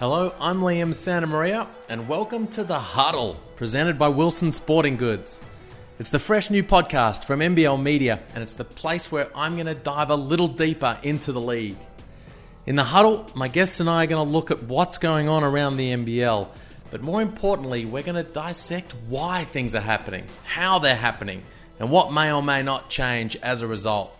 Hello, I'm Liam Santamaria, and welcome to The Huddle, presented by Wilson Sporting Goods. It's the fresh new podcast from NBL Media, and it's the place where I'm going to dive a little deeper into the league. In The Huddle, my guests and I are going to look at what's going on around the NBL, but more importantly, we're going to dissect why things are happening, how they're happening, and what may or may not change as a result.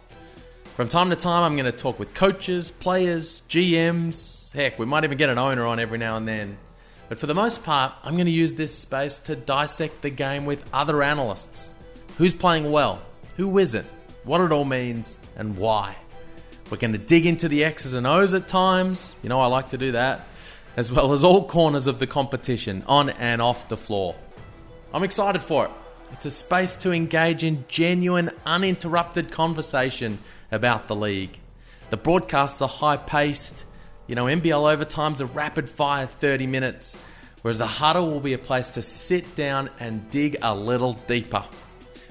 From time to time, I'm going to talk with coaches, players, GMs. Heck, we might even get an owner on every now and then. But for the most part, I'm going to use this space to dissect the game with other analysts. Who's playing well? Who isn't? What it all means and why. We're going to dig into the X's and O's at times. You know, I like to do that. As well as all corners of the competition, on and off the floor. I'm excited for it. It's a space to engage in genuine, uninterrupted conversation about the league. The broadcasts are high paced. You know, NBL overtime's a rapid fire 30 minutes, whereas the huddle will be a place to sit down and dig a little deeper.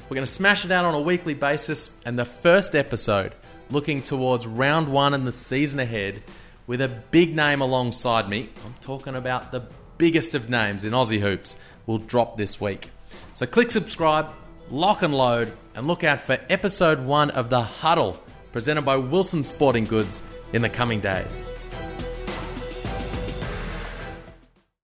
We're going to smash it out on a weekly basis, and the first episode, looking towards round one and the season ahead, with a big name alongside me. I'm talking about the biggest of names in Aussie hoops, will drop this week. So click subscribe, lock and load, and look out for episode one of The Huddle, presented by Wilson Sporting Goods in the coming days.